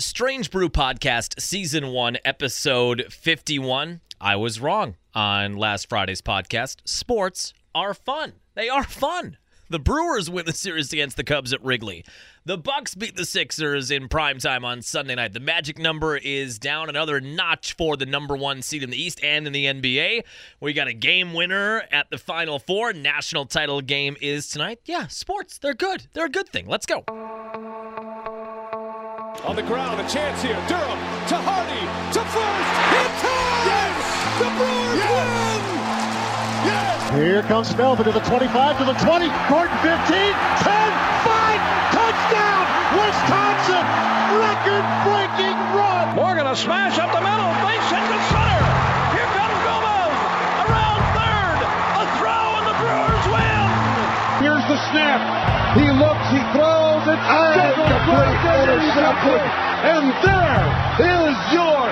Strange Brew Podcast, Season 1, Episode 51. I was wrong on last Friday's podcast. Sports are fun. They are fun. The Brewers win the series against the Cubs at Wrigley. The Bucks beat the Sixers in primetime on Sunday night. The magic number is down another notch for the number one seed in the East and in the NBA. We got a game winner at the Final Four. National title game is tonight. Yeah, sports, they're good. They're a good thing. Let's go. On the ground, a chance here. Durham to Hardy to first. Hit time! Yes! The Brewers Yes! win! Yes! Here comes Melvin to the 25, to the 20, Gordon 15, 10, 5, touchdown, Wisconsin, record-breaking run. Morgan, a smash up the middle. Base hit to center. Here comes Gomez. Around third. A throw, and the Brewers win. Here's the snap. He looks, interception. And there is your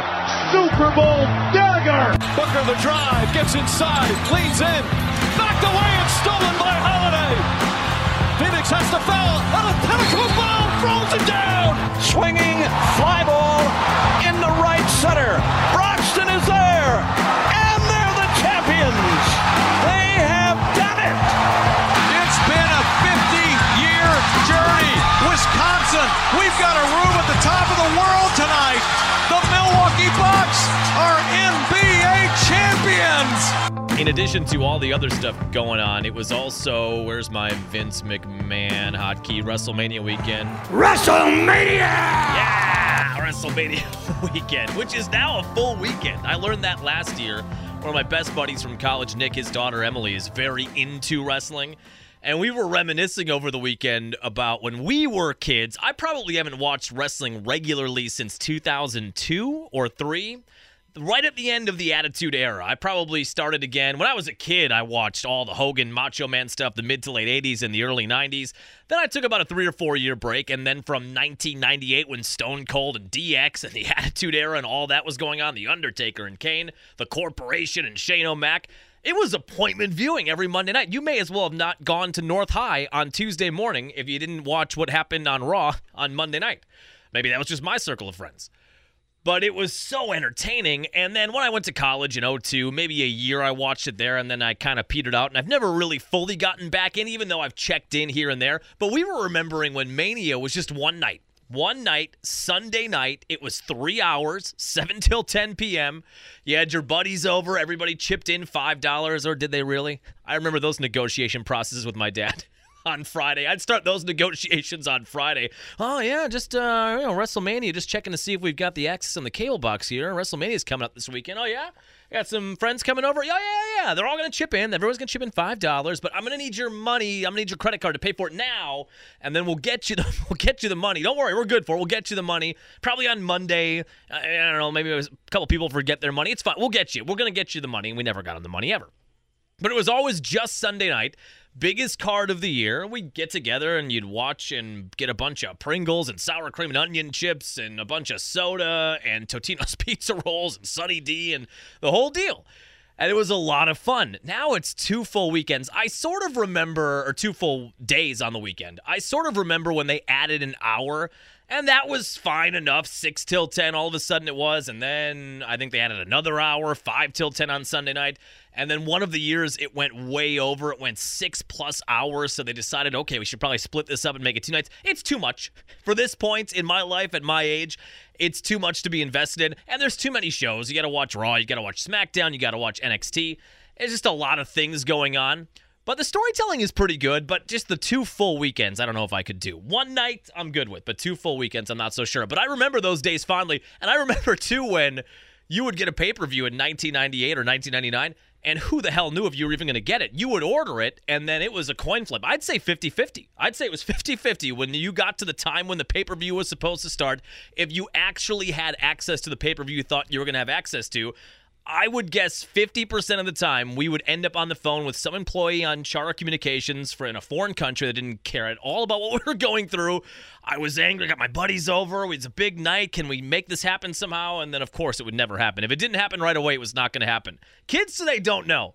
Super Bowl dagger. Booker the drive, gets inside, leans in, backed away and stolen by Holiday. Phoenix has to foul, and a pinnacle ball throws it down. Swinging Wisconsin, we've got a room at the top of the world tonight. The Milwaukee Bucks are NBA champions. In addition to all the other stuff going on, it was also where's my Vince McMahon hotkey WrestleMania weekend. WrestleMania! Yeah, WrestleMania weekend, which is now a full weekend. I learned that last year. One of my best buddies from college, Nick, his daughter Emily, is very into wrestling. And we were reminiscing over the weekend about when we were kids. I probably haven't watched wrestling regularly since 2002 or 3 right at the end of the Attitude Era. I probably started again. When I was a kid, I watched all the Hogan Macho Man stuff, the mid to late 80s and the early 90s. Then I took about a three or four year break. And then from 1998, when Stone Cold and DX and the Attitude Era and all that was going on, The Undertaker and Kane, The Corporation and Shane O'Mac. It was appointment viewing every Monday night. You may as well have not gone to North High on Tuesday morning if you didn't watch what happened on Raw on Monday night. Maybe that was just my circle of friends but it was so entertaining. And then when I went to college in 02, maybe a year I watched it there, and then I kind of petered out, and I've never really fully gotten back in, even though I've checked in here and there. But we were remembering when Mania was just one night. One night, Sunday night, it was three hours, 7 till 10 p.m. You had your buddies over, everybody chipped in $5, or did they really? I remember those negotiation processes with my dad. on Friday. I'd start those negotiations on Friday. Oh yeah, just uh, you know WrestleMania, just checking to see if we've got the access on the cable box here. WrestleMania's coming up this weekend. Oh yeah. Got some friends coming over. Yeah, yeah, yeah. They're all gonna chip in. Everyone's gonna chip in five dollars, but I'm gonna need your money. I'm gonna need your credit card to pay for it now, and then we'll get you the we'll get you the money. Don't worry, we're good for it. We'll get you the money probably on Monday. I, I don't know. Maybe a couple people forget their money. It's fine. We'll get you. We're gonna get you the money. And we never got them the money ever. But it was always just Sunday night biggest card of the year. We'd get together and you'd watch and get a bunch of Pringles and sour cream and onion chips and a bunch of soda and Totino's pizza rolls and Sunny D and the whole deal. And it was a lot of fun. Now it's two full weekends. I sort of remember, or two full days on the weekend. I sort of remember when they added an hour, and that was fine enough. Six till 10, all of a sudden it was. And then I think they added another hour, five till 10 on Sunday night. And then one of the years it went way over. It went six plus hours. So they decided, okay, we should probably split this up and make it two nights. It's too much. For this point in my life, at my age, it's too much to be invested in. And there's too many shows. You got to watch Raw, you got to watch SmackDown, you got to watch NXT. It's just a lot of things going on. But the storytelling is pretty good, but just the two full weekends, I don't know if I could do. One night, I'm good with, but two full weekends, I'm not so sure. But I remember those days fondly. And I remember, too, when you would get a pay per view in 1998 or 1999, and who the hell knew if you were even going to get it? You would order it, and then it was a coin flip. I'd say 50 50. I'd say it was 50 50 when you got to the time when the pay per view was supposed to start. If you actually had access to the pay per view you thought you were going to have access to, I would guess 50% of the time we would end up on the phone with some employee on Charter Communications for in a foreign country that didn't care at all about what we were going through. I was angry, got my buddies over. It was a big night. Can we make this happen somehow? And then of course it would never happen. If it didn't happen right away, it was not going to happen. Kids today don't know.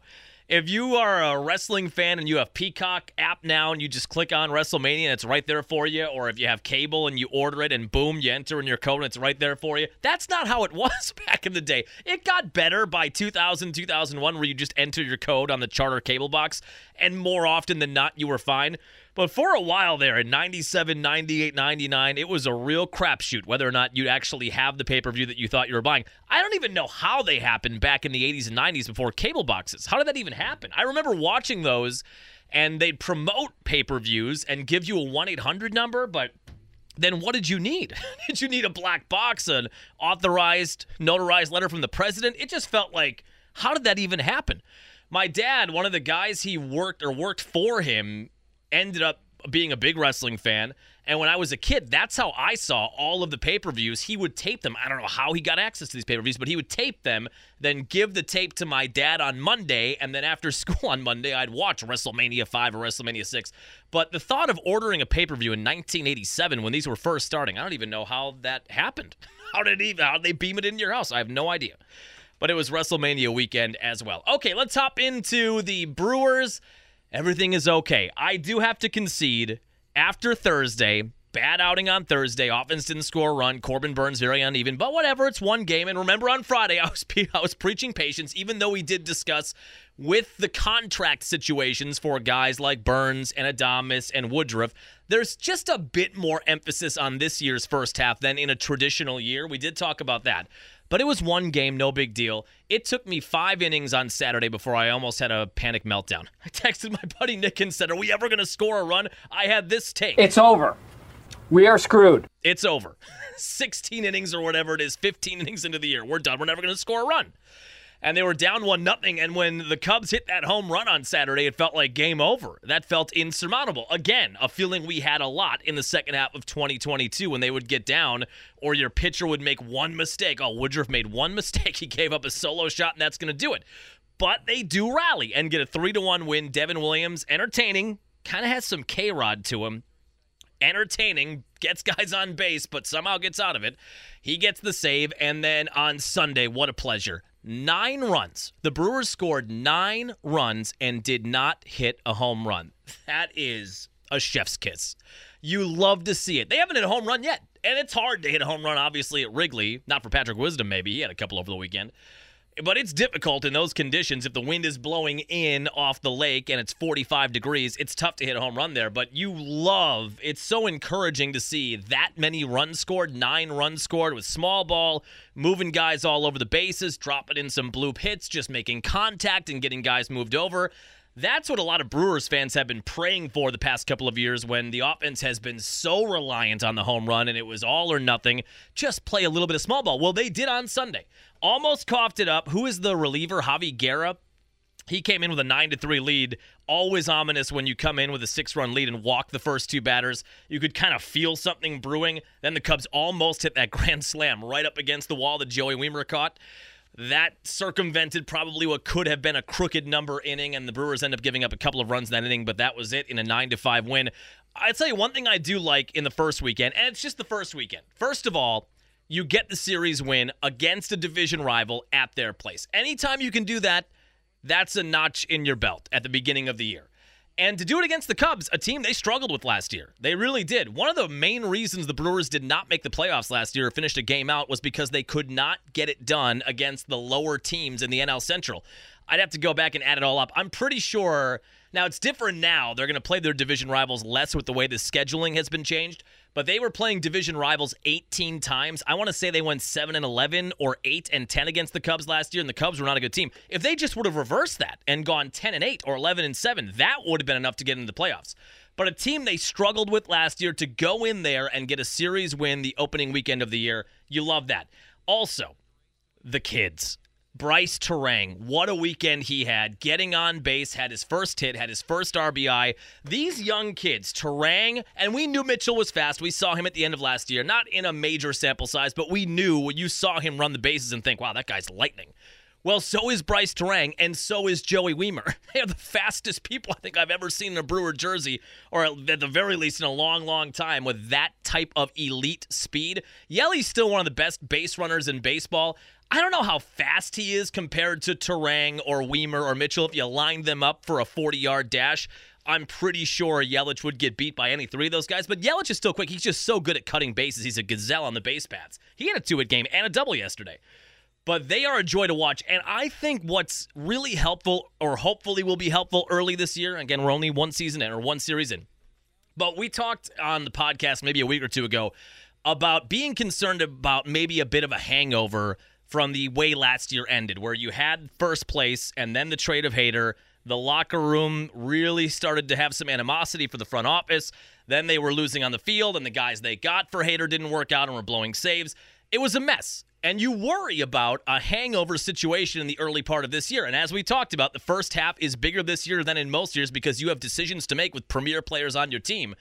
If you are a wrestling fan and you have Peacock app now and you just click on WrestleMania and it's right there for you, or if you have cable and you order it and boom, you enter in your code and it's right there for you. That's not how it was back in the day. It got better by 2000, 2001, where you just enter your code on the charter cable box, and more often than not, you were fine. But for a while there in 97, 98, 99, it was a real crapshoot whether or not you'd actually have the pay per view that you thought you were buying. I don't even know how they happened back in the 80s and 90s before cable boxes. How did that even happen? I remember watching those and they'd promote pay per views and give you a 1 800 number, but then what did you need? did you need a black box, an authorized, notarized letter from the president? It just felt like, how did that even happen? My dad, one of the guys he worked or worked for him, ended up being a big wrestling fan. And when I was a kid, that's how I saw all of the pay per views. He would tape them. I don't know how he got access to these pay per views, but he would tape them, then give the tape to my dad on Monday. And then after school on Monday, I'd watch WrestleMania 5 or WrestleMania 6. But the thought of ordering a pay per view in 1987 when these were first starting, I don't even know how that happened. How did, even, how did they beam it into your house? I have no idea. But it was WrestleMania weekend as well. Okay, let's hop into the Brewers everything is okay. I do have to concede after Thursday, bad outing on Thursday. Offense didn't score a run. Corbin Burnes very uneven, but whatever. It's one game. And remember, on Friday, I was I was preaching patience, even though we did discuss with the contract situations for guys like Burnes and Adames and Woodruff. There's just a bit more emphasis on this year's first half than in a traditional year. We did talk about that. But it was one game, no big deal. It took me five innings on Saturday before I almost had a panic meltdown. I texted my buddy Nick and said, Are we ever going to score a run? I had this take. It's over. We are screwed. It's over. 16 innings or whatever it is, 15 innings into the year. We're done. We're never going to score a run and they were down one nothing. And when the Cubs hit that home run on Saturday, it felt like game over. That felt insurmountable. Again, a feeling we had a lot in the second half of 2022 when they would get down, or your pitcher would make one mistake. Oh, Woodruff made one mistake. He gave up a solo shot, and that's going to do it. But they do rally and get a three to one win. Devin Williams, entertaining, kind of has some K Rod to him. Entertaining, gets guys on base, but somehow gets out of it. He gets the save, and then on Sunday, what a pleasure nine runs. The Brewers scored nine runs and did not hit a home run. That is a chef's kiss. You love to see it. They haven't hit a home run yet. And it's hard to hit a home run, obviously, at Wrigley. Not for Patrick Wisdom, maybe. He had a couple over the weekend. But it's difficult in those conditions. If the wind is blowing in off the lake and it's 45 degrees, it's tough to hit a home run there. But you love, it's so encouraging to see that many runs scored, nine runs scored with small ball, moving guys all over the bases, dropping in some bloop hits, just making contact and getting guys moved over. That's what a lot of Brewers fans have been praying for the past couple of years when the offense has been so reliant on the home run and it was all or nothing. Just play a little bit of small ball. Well, they did on Sunday. Almost coughed it up. Who is the reliever? Javy Guerra. He came in with a 9 to 3 lead. Always ominous when you come in with a 6-run lead and walk the first two batters. You could kind of feel something brewing. Then the Cubs almost hit that grand slam right up against the wall that Joey Wiemer caught. That circumvented probably what could have been a crooked number inning, and the Brewers end up giving up a couple of runs in that inning, but that was it in a 9 to 5 win. I'd tell you one thing I do like in the first weekend, and it's just the first weekend. First of all, you get the series win against a division rival at their place. Anytime you can do that, that's a notch in your belt at the beginning of the year. And to do it against the Cubs, a team they struggled with last year. They really did. One of the main reasons the Brewers did not make the playoffs last year or finished a game out was because they could not get it done against the lower teams in the NL Central. I'd have to go back and add it all up. I'm pretty sure now it's different now. They're going to play their division rivals less with the way the scheduling has been changed, but they were playing division rivals 18 times. I want to say they went 7 and 11 or 8 and 10 against the Cubs last year and the Cubs were not a good team. If they just would have reversed that and gone 10 and 8 or 11 and 7, that would have been enough to get into the playoffs. But a team they struggled with last year to go in there and get a series win the opening weekend of the year, you love that. Also, the kids. Brice Turang, what a weekend he had. Getting on base, had his first hit, had his first RBI. These young kids, Turang, and we knew Mitchell was fast. We saw him at the end of last year, not in a major sample size, but we knew when you saw him run the bases and think, wow, that guy's lightning. Well, so is Brice Turang, and so is Joey Wiemer. They are the fastest people I think I've ever seen in a Brewer jersey, or at the very least in a long, long time, with that type of elite speed. Yeli's still one of the best base runners in baseball. I don't know how fast he is compared to Turang or Wiemer or Mitchell if you lined them up for a 40 yard dash. I'm pretty sure Yelich would get beat by any three of those guys, but Yelich is still quick. He's just so good at cutting bases. He's a gazelle on the base paths. He had a two hit game and a double yesterday but they are a joy to watch. And I think what's really helpful, or hopefully will be helpful early this year, again, we're only one season in or one series in, but we talked on the podcast maybe a week or two ago about being concerned about maybe a bit of a hangover from the way last year ended, where you had first place and then the trade of Hader. The locker room really started to have some animosity for the front office. Then they were losing on the field, and the guys they got for Hader didn't work out and were blowing saves. It was a mess and you worry about a hangover situation in the early part of this year. And as we talked about, the first half is bigger this year than in most years because you have decisions to make with premier players on your team.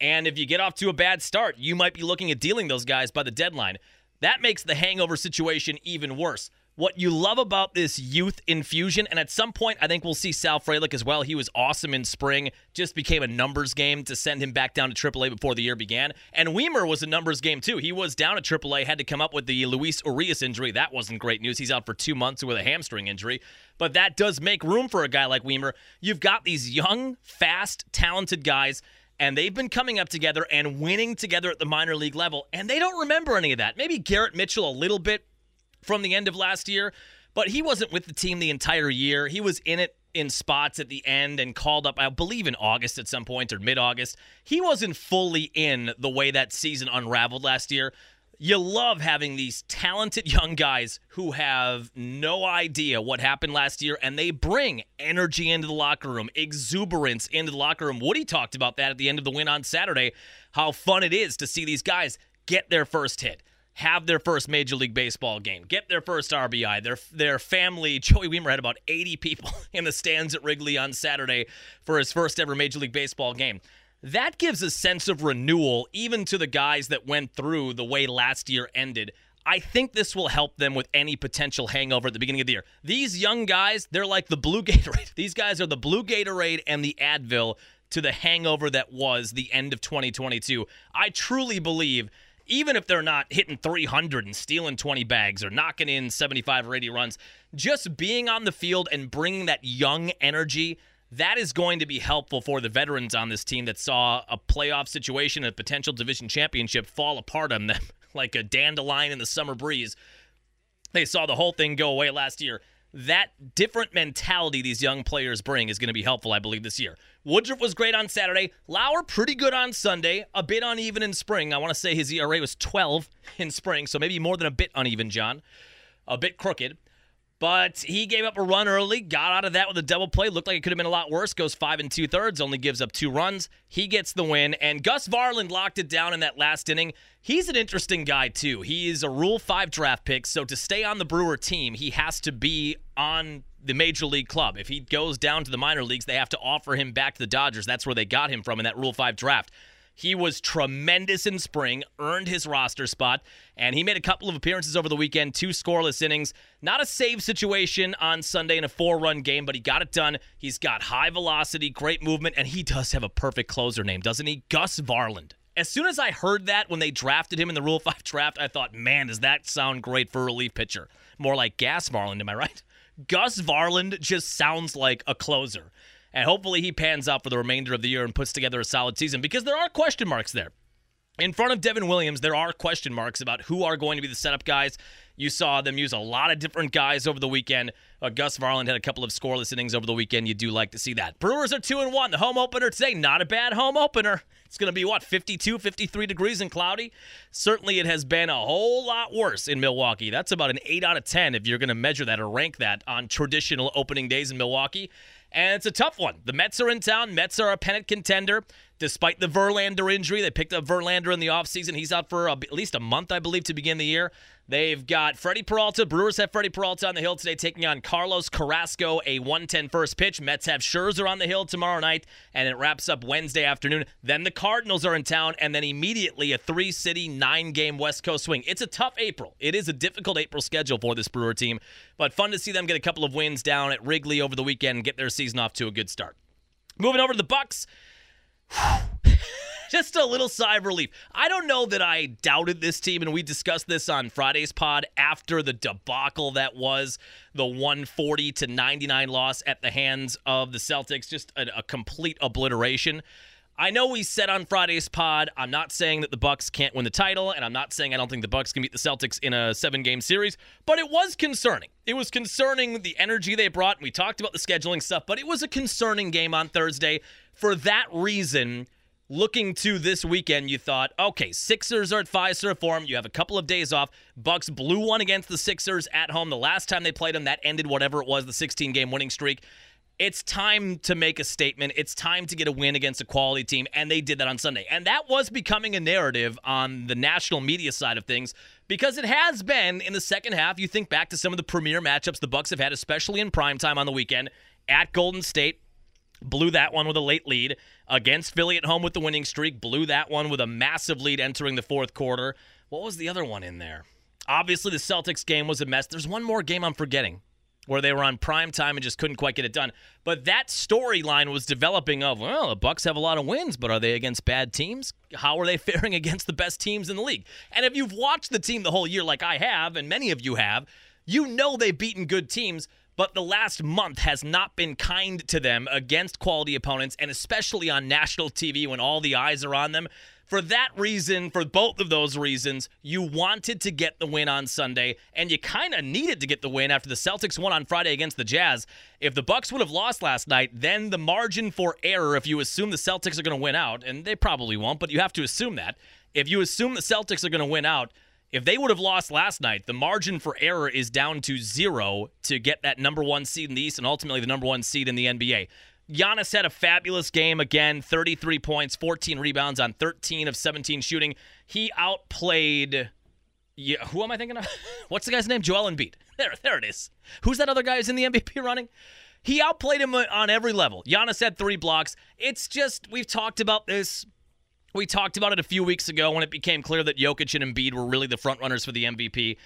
And if you get off to a bad start, you might be looking at dealing those guys by the deadline. That makes the hangover situation even worse what you love about this youth infusion, and at some point, I think we'll see Sal Frelick as well. He was awesome in spring, just became a numbers game to send him back down to AAA before the year began. And Wiemer was a numbers game too. He was down at AAA, had to come up with the Luis Urias injury. That wasn't great news. He's out for two months with a hamstring injury. But that does make room for a guy like Wiemer. You've got these young, fast, talented guys and they've been coming up together and winning together at the minor league level, and they don't remember any of that. Maybe Garrett Mitchell a little bit, from the end of last year, but he wasn't with the team the entire year. He was in it in spots at the end and called up, I believe, in August at some point or mid August. He wasn't fully in the way that season unraveled last year. You love having these talented young guys who have no idea what happened last year and they bring energy into the locker room, exuberance into the locker room. Woody talked about that at the end of the win on Saturday, how fun it is to see these guys get their first hit have their first Major League Baseball game, get their first RBI. Their their family, Joey Wiemer had about 80 people in the stands at Wrigley on Saturday for his first ever Major League Baseball game. That gives a sense of renewal even to the guys that went through the way last year ended. I think this will help them with any potential hangover at the beginning of the year. These young guys, they're like the blue Gatorade. These guys are the blue Gatorade and the Advil to the hangover that was the end of 2022. I truly believe even if they're not hitting 300 and stealing 20 bags or knocking in 75 or 80 runs, just being on the field and bringing that young energy, that is going to be helpful for the veterans on this team that saw a playoff situation, a potential division championship fall apart on them like a dandelion in the summer breeze. They saw the whole thing go away last year that different mentality these young players bring is going to be helpful, I believe, this year. Woodruff was great on Saturday. Lauer, pretty good on Sunday. A bit uneven in spring. I want to say his ERA was 12 in spring, so maybe more than a bit uneven, John. A bit crooked. But he gave up a run early, got out of that with a double play. Looked like it could have been a lot worse. Goes five and two thirds, only gives up two runs. He gets the win, and Gus Varland locked it down in that last inning. He's an interesting guy too. He is a Rule Five draft pick, so to stay on the Brewer team, he has to be on the major league club. If he goes down to the minor leagues, they have to offer him back to the Dodgers. That's where they got him from in that Rule Five draft. He was tremendous in spring, earned his roster spot, and he made a couple of appearances over the weekend, two scoreless innings. Not a save situation on Sunday in a four run game, but he got it done. He's got high velocity, great movement, and he does have a perfect closer name, doesn't he? Gus Varland. As soon as I heard that when they drafted him in the Rule 5 draft, I thought, man, does that sound great for a relief pitcher? More like Gas Varland, am I right? Gus Varland just sounds like a closer. And hopefully he pans out for the remainder of the year and puts together a solid season because there are question marks there. In front of Devin Williams, there are question marks about who are going to be the setup guys. You saw them use a lot of different guys over the weekend. Uh, Gus Varland had a couple of scoreless innings over the weekend. You do like to see that. Brewers are 2 and 1. The home opener today, not a bad home opener. It's going to be what, 52, 53 degrees and cloudy? Certainly it has been a whole lot worse in Milwaukee. That's about an 8 out of 10 if you're going to measure that or rank that on traditional opening days in Milwaukee and it's a tough one. The Mets are in town. Mets are a pennant contender. Despite the Verlander injury, they picked up Verlander in the offseason. He's out for a, at least a month, I believe, to begin the year. They've got Freddie Peralta. Brewers have Freddie Peralta on the hill today, taking on Carlos Carrasco, a 110 first pitch. Mets have Scherzer on the hill tomorrow night, and it wraps up Wednesday afternoon. Then the Cardinals are in town, and then immediately a three city, nine game West Coast swing. It's a tough April. It is a difficult April schedule for this Brewer team, but fun to see them get a couple of wins down at Wrigley over the weekend and get their season off to a good start. Moving over to the Bucks. just a little sigh of relief. I don't know that I doubted this team, and we discussed this on Friday's pod after the debacle that was the 140 to 99 loss at the hands of the Celtics. Just a, a complete obliteration. I know we said on Friday's pod, I'm not saying that the Bucks can't win the title, and I'm not saying I don't think the Bucks can beat the Celtics in a seven-game series, but it was concerning. It was concerning the energy they brought. And we talked about the scheduling stuff, but it was a concerning game on Thursday. For that reason, looking to this weekend, you thought, okay, Sixers are at Fiserv Forum. You have a couple of days off. Bucks blew one against the Sixers at home. The last time they played them, that ended whatever it was, the 16 game winning streak. It's time to make a statement. It's time to get a win against a quality team, and they did that on Sunday. And that was becoming a narrative on the national media side of things because it has been in the second half. You think back to some of the premier matchups the Bucks have had, especially in prime time on the weekend at Golden State, blew that one with a late lead against Philly at home with the winning streak, blew that one with a massive lead entering the fourth quarter. What was the other one in there? Obviously, the Celtics game was a mess. There's one more game I'm forgetting where they were on prime time and just couldn't quite get it done. But that storyline was developing of, well, the Bucks have a lot of wins, but are they against bad teams? How are they faring against the best teams in the league? And if you've watched the team the whole year like I have and many of you have, you know they've beaten good teams, but the last month has not been kind to them against quality opponents and especially on national TV when all the eyes are on them. For that reason, for both of those reasons, you wanted to get the win on Sunday, and you kind of needed to get the win after the Celtics won on Friday against the Jazz. If the Bucks would have lost last night, then the margin for error, if you assume the Celtics are going to win out, and they probably won't, but you have to assume that. If you assume the Celtics are going to win out, if they would have lost last night, the margin for error is down to zero to get that number one seed in the East and ultimately the number one seed in the NBA. Giannis had a fabulous game again 33 points, 14 rebounds on 13 of 17 shooting. He outplayed. Yeah, who am I thinking of? What's the guy's name? Joel Embiid. There, there it is. Who's that other guy who's in the MVP running? He outplayed him on every level. Giannis had three blocks. It's just, we've talked about this. We talked about it a few weeks ago when it became clear that Jokic and Embiid were really the front runners for the MVP.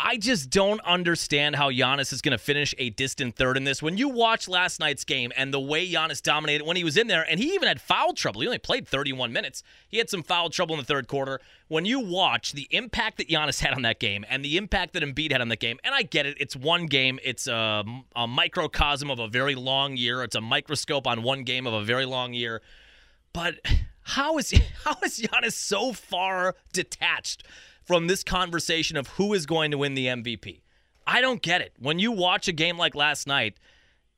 I just don't understand how Giannis is going to finish a distant third in this. When you watch last night's game and the way Giannis dominated when he was in there, and he even had foul trouble. He only played 31 minutes. He had some foul trouble in the third quarter. When you watch the impact that Giannis had on that game and the impact that Embiid had on that game, and I get it, it's one game. It's a, a microcosm of a very long year. It's a microscope on one game of a very long year. But how is how is Giannis so far detached from this conversation of who is going to win the MVP. I don't get it. When you watch a game like last night,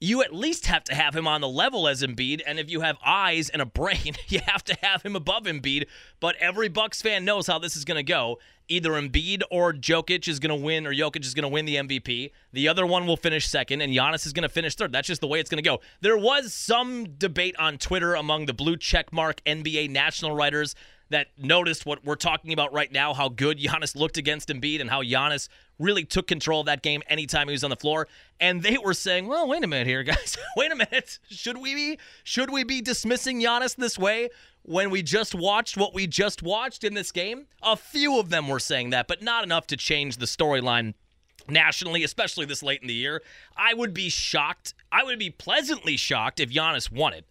you at least have to have him on the level as Embiid, and if you have eyes and a brain, you have to have him above Embiid. But every Bucks fan knows how this is going to go. Either Embiid or Jokic is going to win, or Jokic is going to win the MVP. The other one will finish second, and Giannis is going to finish third. That's just the way it's going to go. There was some debate on Twitter among the blue checkmark NBA national writers that noticed what we're talking about right now, how good Giannis looked against Embiid and how Giannis really took control of that game anytime he was on the floor. And they were saying, "Well, wait a minute here, guys. wait a minute. Should we be should we be dismissing Giannis this way when we just watched what we just watched in this game?" A few of them were saying that, but not enough to change the storyline nationally, especially this late in the year. I would be shocked. I would be pleasantly shocked if Giannis won it.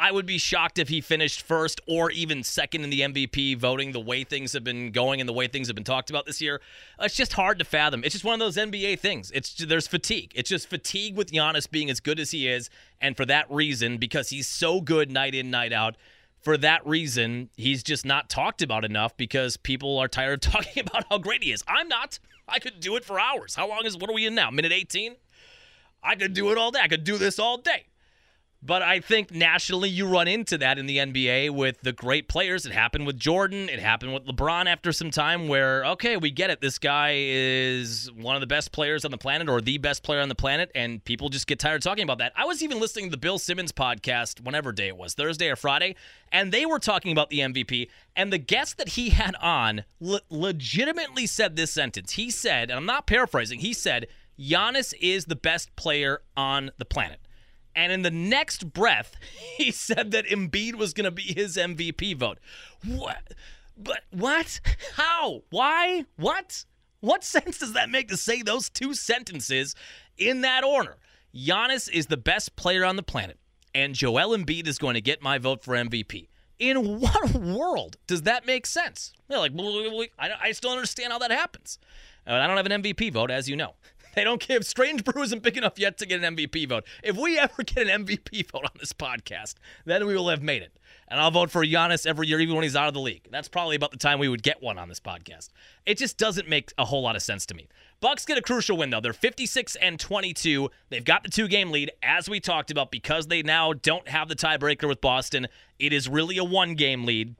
I would be shocked if he finished first or even second in the MVP voting the way things have been going and the way things have been talked about this year. Uh, it's just hard to fathom. It's just one of those NBA things. It's there's fatigue. It's just fatigue with Giannis being as good as he is and for that reason because he's so good night in night out for that reason, he's just not talked about enough because people are tired of talking about how great he is. I'm not. I could do it for hours. How long is what are we in now? Minute 18? I could do it all day. I could do this all day. But I think nationally, you run into that in the NBA with the great players. It happened with Jordan. It happened with LeBron after some time where, okay, we get it. This guy is one of the best players on the planet or the best player on the planet, and people just get tired talking about that. I was even listening to the Bill Simmons podcast, whenever day it was, Thursday or Friday, and they were talking about the MVP. And the guest that he had on le- legitimately said this sentence. He said, and I'm not paraphrasing, he said, Giannis is the best player on the planet. And in the next breath, he said that Embiid was going to be his MVP vote. What? But what? How? Why? What? What sense does that make to say those two sentences in that order? Giannis is the best player on the planet, and Joel Embiid is going to get my vote for MVP. In what world does that make sense? They're like, I, still understand how that happens. Uh, I don't have an MVP vote, as you know. They don't give Strange Brew isn't big enough yet to get an MVP vote. If we ever get an MVP vote on this podcast, then we will have made it. And I'll vote for Giannis every year, even when he's out of the league. That's probably about the time we would get one on this podcast. It just doesn't make a whole lot of sense to me. Bucks get a crucial win though. They're 56 and 22. They've got the two-game lead, as we talked about, because they now don't have the tiebreaker with Boston. It is really a one-game lead.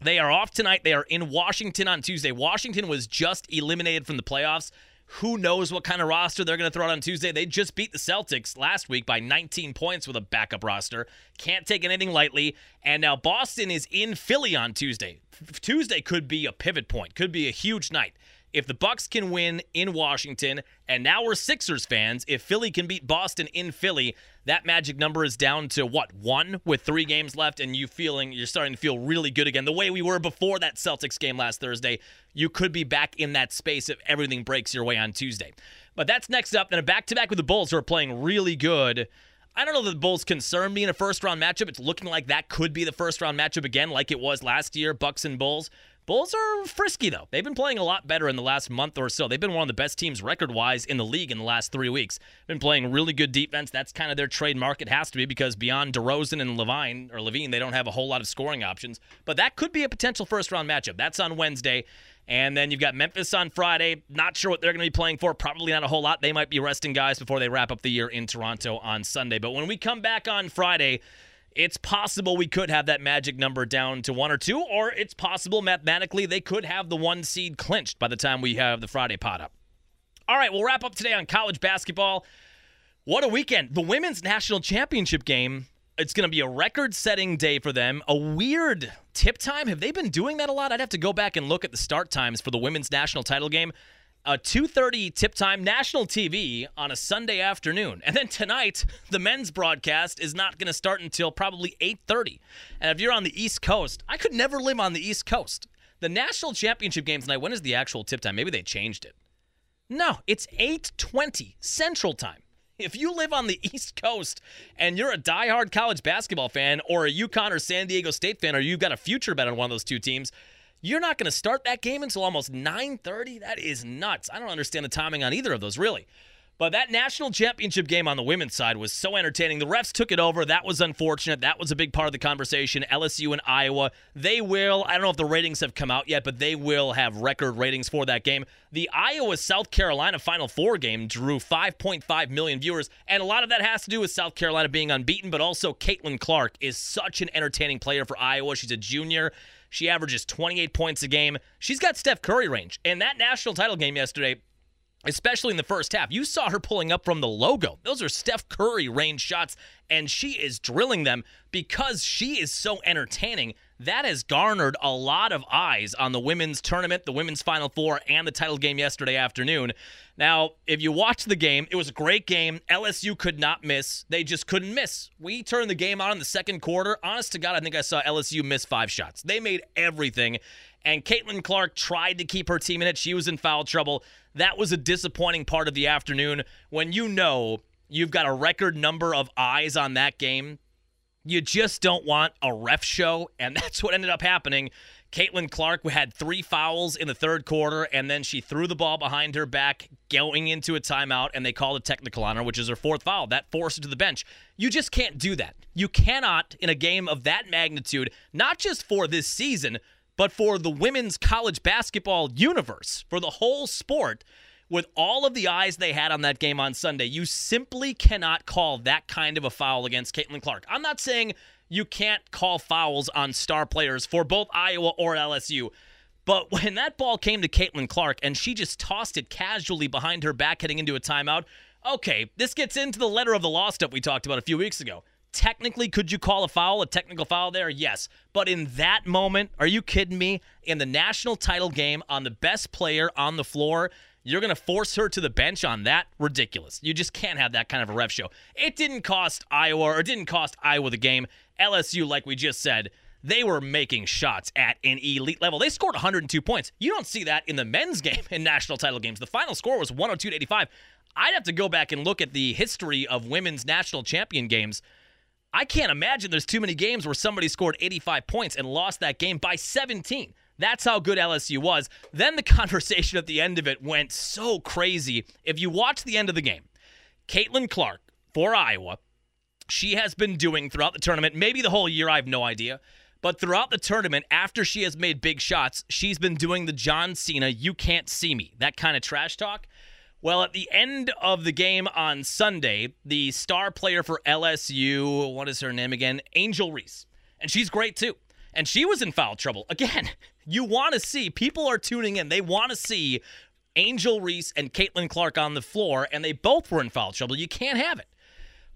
They are off tonight. They are in Washington on Tuesday. Washington was just eliminated from the playoffs. Who knows what kind of roster they're going to throw out on Tuesday? They just beat the Celtics last week by 19 points with a backup roster. Can't take anything lightly. And now Boston is in Philly on Tuesday. Tuesday could be a pivot point, could be a huge night if the Bucks can win in Washington, and now we're Sixers fans, if Philly can beat Boston in Philly, that magic number is down to what one with three games left, and you feeling you're starting to feel really good again, the way we were before that Celtics game last Thursday. You could be back in that space if everything breaks your way on Tuesday. But that's next up. Then a back to back with the Bulls, who are playing really good. I don't know that the Bulls concern me in a first round matchup. It's looking like that could be the first round matchup again, like it was last year, Bucks and Bulls. Bulls are frisky, though. They've been playing a lot better in the last month or so. They've been one of the best teams record wise in the league in the last three weeks. Been playing really good defense. That's kind of their trademark. It has to be because beyond DeRozan and Levine or Levine, they don't have a whole lot of scoring options. But that could be a potential first round matchup. That's on Wednesday. And then you've got Memphis on Friday. Not sure what they're going to be playing for. Probably not a whole lot. They might be resting guys before they wrap up the year in Toronto on Sunday. But when we come back on Friday, it's possible we could have that magic number down to one or two, or it's possible mathematically they could have the one seed clinched by the time we have the Friday pot up. All right, we'll wrap up today on college basketball. What a weekend. The women's national championship game. It's going to be a record setting day for them. A weird tip time. Have they been doing that a lot? I'd have to go back and look at the start times for the women's national title game a 2:30 tip time national TV on a Sunday afternoon. And then tonight, the men's broadcast is not going to start until probably 8:30. And if you're on the East Coast, I could never live on the East Coast. The national championship game tonight, when is the actual tip time? Maybe they changed it. No, it's 8:20 Central Time. If you live on the East Coast and you're a diehard college basketball fan or a UConn or San Diego State fan or you've got a future bet on one of those two teams, you're not going to start that game until almost 9:30. That is nuts. I don't understand the timing on either of those, really. But that national championship game on the women's side was so entertaining. The refs took it over. That was unfortunate. That was a big part of the conversation. LSU and Iowa, they will, I don't know if the ratings have come out yet, but they will have record ratings for that game. The Iowa South Carolina Final Four game drew 5.5 million viewers, and a lot of that has to do with South Carolina being unbeaten, but also Caitlin Clark is such an entertaining player for Iowa. She's a junior. She averages 28 points a game. She's got Steph Curry range. And that national title game yesterday, especially in the first half, you saw her pulling up from the logo. Those are Steph Curry range shots, and she is drilling them because she is so entertaining that has garnered a lot of eyes on the women's tournament, the women's Final Four, and the title game yesterday afternoon. Now, if you watched the game, it was a great game. LSU could not miss. They just couldn't miss. We turned the game on in the second quarter. Honest to God, I think I saw LSU miss five shots. They made everything. And Caitlin Clark tried to keep her team in it. She was in foul trouble. That was a disappointing part of the afternoon when you know you've got a record number of eyes on that game you just don't want a ref show, and that's what ended up happening. Caitlin Clark had three fouls in the third quarter, and then she threw the ball behind her back going into a timeout, and they called a technical on her, which is her fourth foul. That forced her to the bench. You just can't do that. You cannot, in a game of that magnitude, not just for this season, but for the women's college basketball universe, for the whole sport, with all of the eyes they had on that game on Sunday, you simply cannot call that kind of a foul against Caitlin Clark. I'm not saying you can't call fouls on star players for both Iowa or LSU. But when that ball came to Caitlin Clark and she just tossed it casually behind her back heading into a timeout, okay, this gets into the letter of the law stuff we talked about a few weeks ago. Technically, could you call a foul, a technical foul there? Yes. But in that moment, are you kidding me? In the national title game, on the best player on the floor, you're going to force her to the bench on that? Ridiculous. You just can't have that kind of a ref show. It didn't cost Iowa, or it didn't cost Iowa the game. LSU, like we just said, they were making shots at an elite level. They scored 102 points. You don't see that in the men's game in national title games. The final score was 102 to 85. I'd have to go back and look at the history of women's national champion games. I can't imagine there's too many games where somebody scored 85 points and lost that game by 17. That's how good LSU was. Then the conversation at the end of it went so crazy. If you watch the end of the game, Caitlin Clark for Iowa, she has been doing throughout the tournament, maybe the whole year, I have no idea. But throughout the tournament, after she has made big shots, she's been doing the John Cena, you can't see me, that kind of trash talk. Well, at the end of the game on Sunday, the star player for LSU, what is her name again? Angel Reese. And she's great too. And she was in foul trouble. Again, you want to see, people are tuning in. They want to see Angel Reese and Caitlin Clark on the floor, and they both were in foul trouble. You can't have it.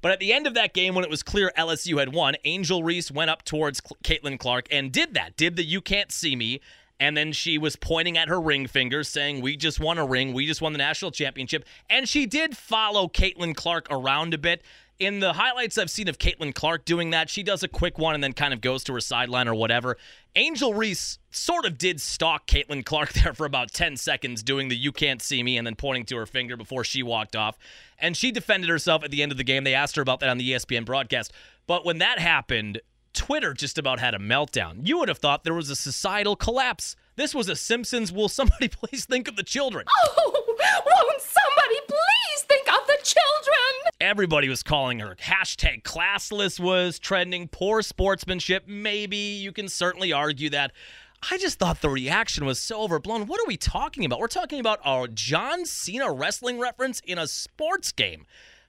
But at the end of that game, when it was clear LSU had won, Angel Reese went up towards Caitlin Clark and did that, did the you can't see me. And then she was pointing at her ring finger, saying, We just won a ring. We just won the national championship. And she did follow Caitlin Clark around a bit. In the highlights I've seen of Caitlin Clark doing that, she does a quick one and then kind of goes to her sideline or whatever. Angel Reese sort of did stalk Caitlin Clark there for about 10 seconds, doing the you can't see me and then pointing to her finger before she walked off. And she defended herself at the end of the game. They asked her about that on the ESPN broadcast. But when that happened, Twitter just about had a meltdown. You would have thought there was a societal collapse. This was a Simpsons. Will somebody please think of the children? Oh, won't somebody please think of the children? Everybody was calling her. Hashtag classless was trending. Poor sportsmanship. Maybe you can certainly argue that. I just thought the reaction was so overblown. What are we talking about? We're talking about a John Cena wrestling reference in a sports game.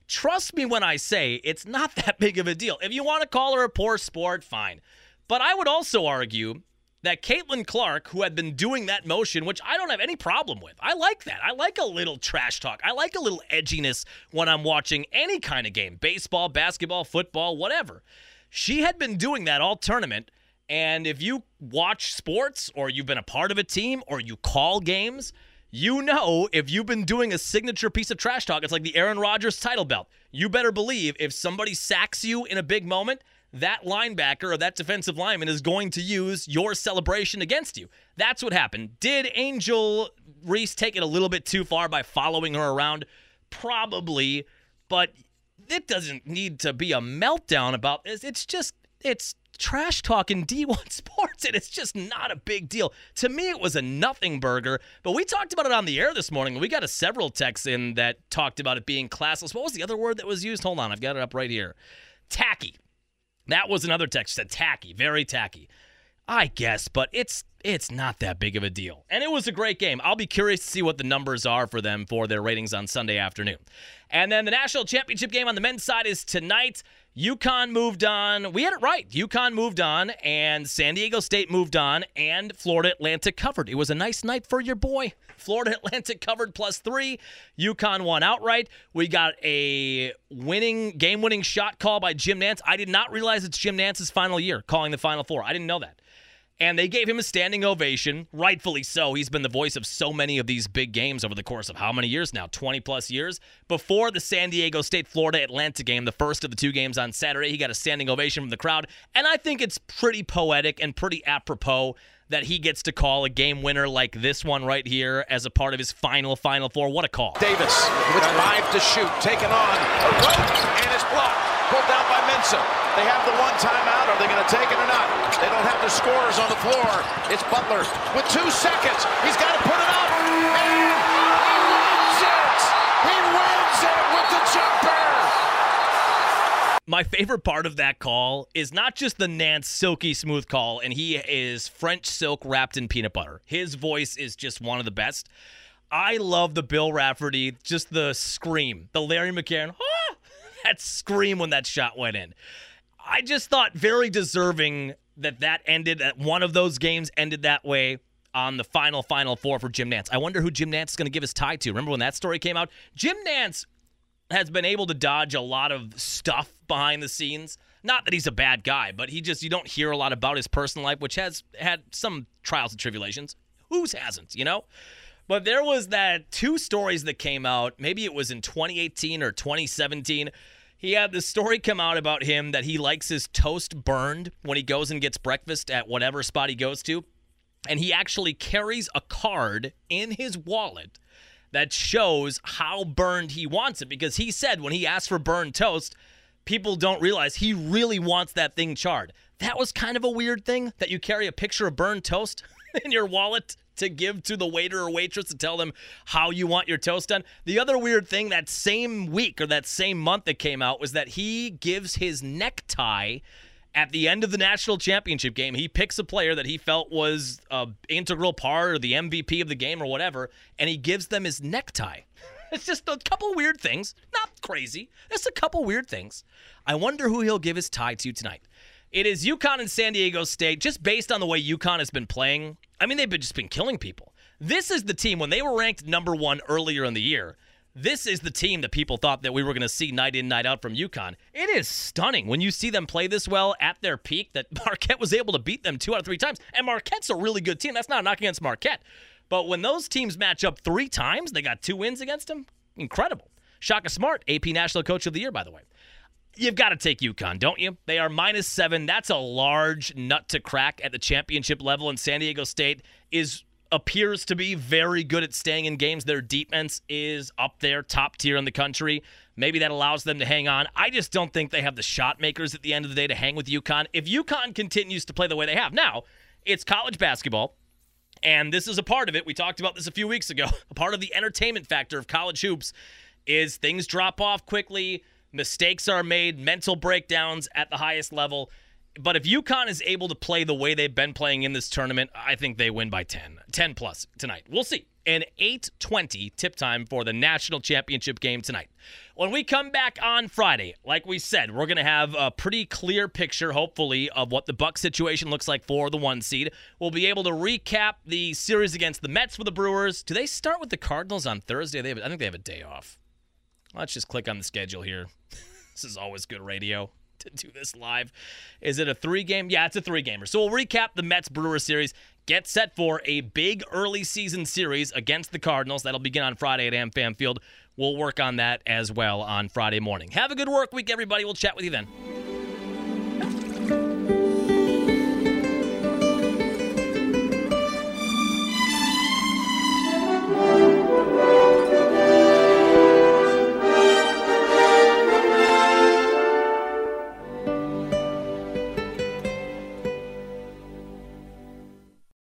Trust me when I say it's not that big of a deal. If you want to call her a poor sport, fine. But I would also argue that Caitlin Clark, who had been doing that motion, which I don't have any problem with, I like that. I like a little trash talk. I like a little edginess when I'm watching any kind of game baseball, basketball, football, whatever. She had been doing that all tournament. And if you watch sports or you've been a part of a team or you call games, you know if you've been doing a signature piece of trash talk, it's like the Aaron Rodgers title belt. You better believe if somebody sacks you in a big moment, that linebacker or that defensive lineman is going to use your celebration against you. That's what happened. Did Angel Reese take it a little bit too far by following her around? Probably, but it doesn't need to be a meltdown about this. It's just, it's trash talking D1 sports, and it's just not a big deal. To me, it was a nothing burger, but we talked about it on the air this morning. We got a several texts in that talked about it being classless. What was the other word that was used? Hold on, I've got it up right here. Tacky. That was another text said tacky, very tacky. I guess, but it's it's not that big of a deal. And it was a great game. I'll be curious to see what the numbers are for them for their ratings on Sunday afternoon. And then the national championship game on the men's side is tonight. UConn moved on. We had it right. UConn moved on, and San Diego State moved on, and Florida Atlantic covered. It was a nice night for your boy. Florida Atlantic covered plus three. UConn won outright. We got a winning, game winning shot call by Jim Nantz. I did not realize it's Jim Nantz's final year calling the Final Four. I didn't know that and they gave him a standing ovation, rightfully so. He's been the voice of so many of these big games over the course of how many years now? 20 plus years. Before the San Diego State Florida Atlantic game, the first of the two games on Saturday, he got a standing ovation from the crowd. And I think it's pretty poetic and pretty apropos that he gets to call a game winner like this one right here as a part of his final Final Four. What a call. Davis with five to shoot, taken on, and it's blocked. Pulled down by Mensah. They have the one timeout. Are they going to take it or not? They don't have the scorers on the floor. It's Butler with two seconds. He's got to put it up. And he wins it. He wins it with the jumper. My favorite part of that call is not just the Nantz silky smooth call, and he is French silk wrapped in peanut butter. His voice is just one of the best. I love the Bill Raftery, just the scream, the Larry McCarren, ah! That scream when that shot went in. I just thought very deserving that that ended, that one of those games ended that way on the final Final Four for Jim Nantz. I wonder who Jim Nantz is going to give his tie to. Remember when that story came out? Jim Nantz has been able to dodge a lot of stuff behind the scenes. Not that he's a bad guy, but he just, you don't hear a lot about his personal life, which has had some trials and tribulations. Whose hasn't, you know? But there was that two stories that came out. Maybe it was in 2018 or 2017. He had this story come out about him that he likes his toast burned when he goes and gets breakfast at whatever spot he goes to. And he actually carries a card in his wallet that shows how burned he wants it because he said when he asked for burned toast, people don't realize he really wants that thing charred. That was kind of a weird thing that you carry a picture of burned toast in your wallet to give to the waiter or waitress to tell them how you want your toast done. The other weird thing that same week or that same month that came out was that he gives his necktie at the end of the national championship game, he picks a player that he felt was an integral part or the MVP of the game or whatever, and he gives them his necktie. It's just a couple weird things. Not crazy. Just a couple weird things. I wonder who he'll give his tie to tonight. It is UConn and San Diego State, just based on the way UConn has been playing. I mean, they've been just been killing people. This is the team when they were ranked number one earlier in the year this is the team that people thought that we were going to see night in, night out from UConn. It is stunning when you see them play this well at their peak that Marquette was able to beat them two out of three times. And Marquette's a really good team. That's not a knock against Marquette. But when those teams match up three times, they got two wins against them. Incredible. Shaka Smart, AP National Coach of the Year, by the way. You've got to take UConn, don't you? They are minus seven. That's a large nut to crack at the championship level, and San Diego State is appears to be very good at staying in games. Their defense is up there, top tier in the country. Maybe that allows them to hang on. I just don't think they have the shot makers at the end of the day to hang with UConn. If UConn continues to play the way they have now, it's college basketball. And this is a part of it. We talked about this a few weeks ago. A part of the entertainment factor of college hoops is things drop off quickly, mistakes are made, mental breakdowns at the highest level. But if UConn is able to play the way they've been playing in this tournament, I think they win by 10. 10 plus tonight. We'll see. An 8:20 tip time for the national championship game tonight. When we come back on Friday, like we said, we're going to have a pretty clear picture hopefully of what the Buck situation looks like for the 1 seed. We'll be able to recap the series against the Mets for the Brewers. Do they start with the Cardinals on Thursday? They have, I think they have a day off. Let's just click on the schedule here. this is always good radio to do this live. Is it a three game? Yeah, it's a three gamer. So we'll recap the Mets Brewer series. Get set for a big early season series against the Cardinals. That'll begin on Friday at AmFam Field. We'll work on that as well on Friday morning. Have a good work week, everybody. We'll chat with you then.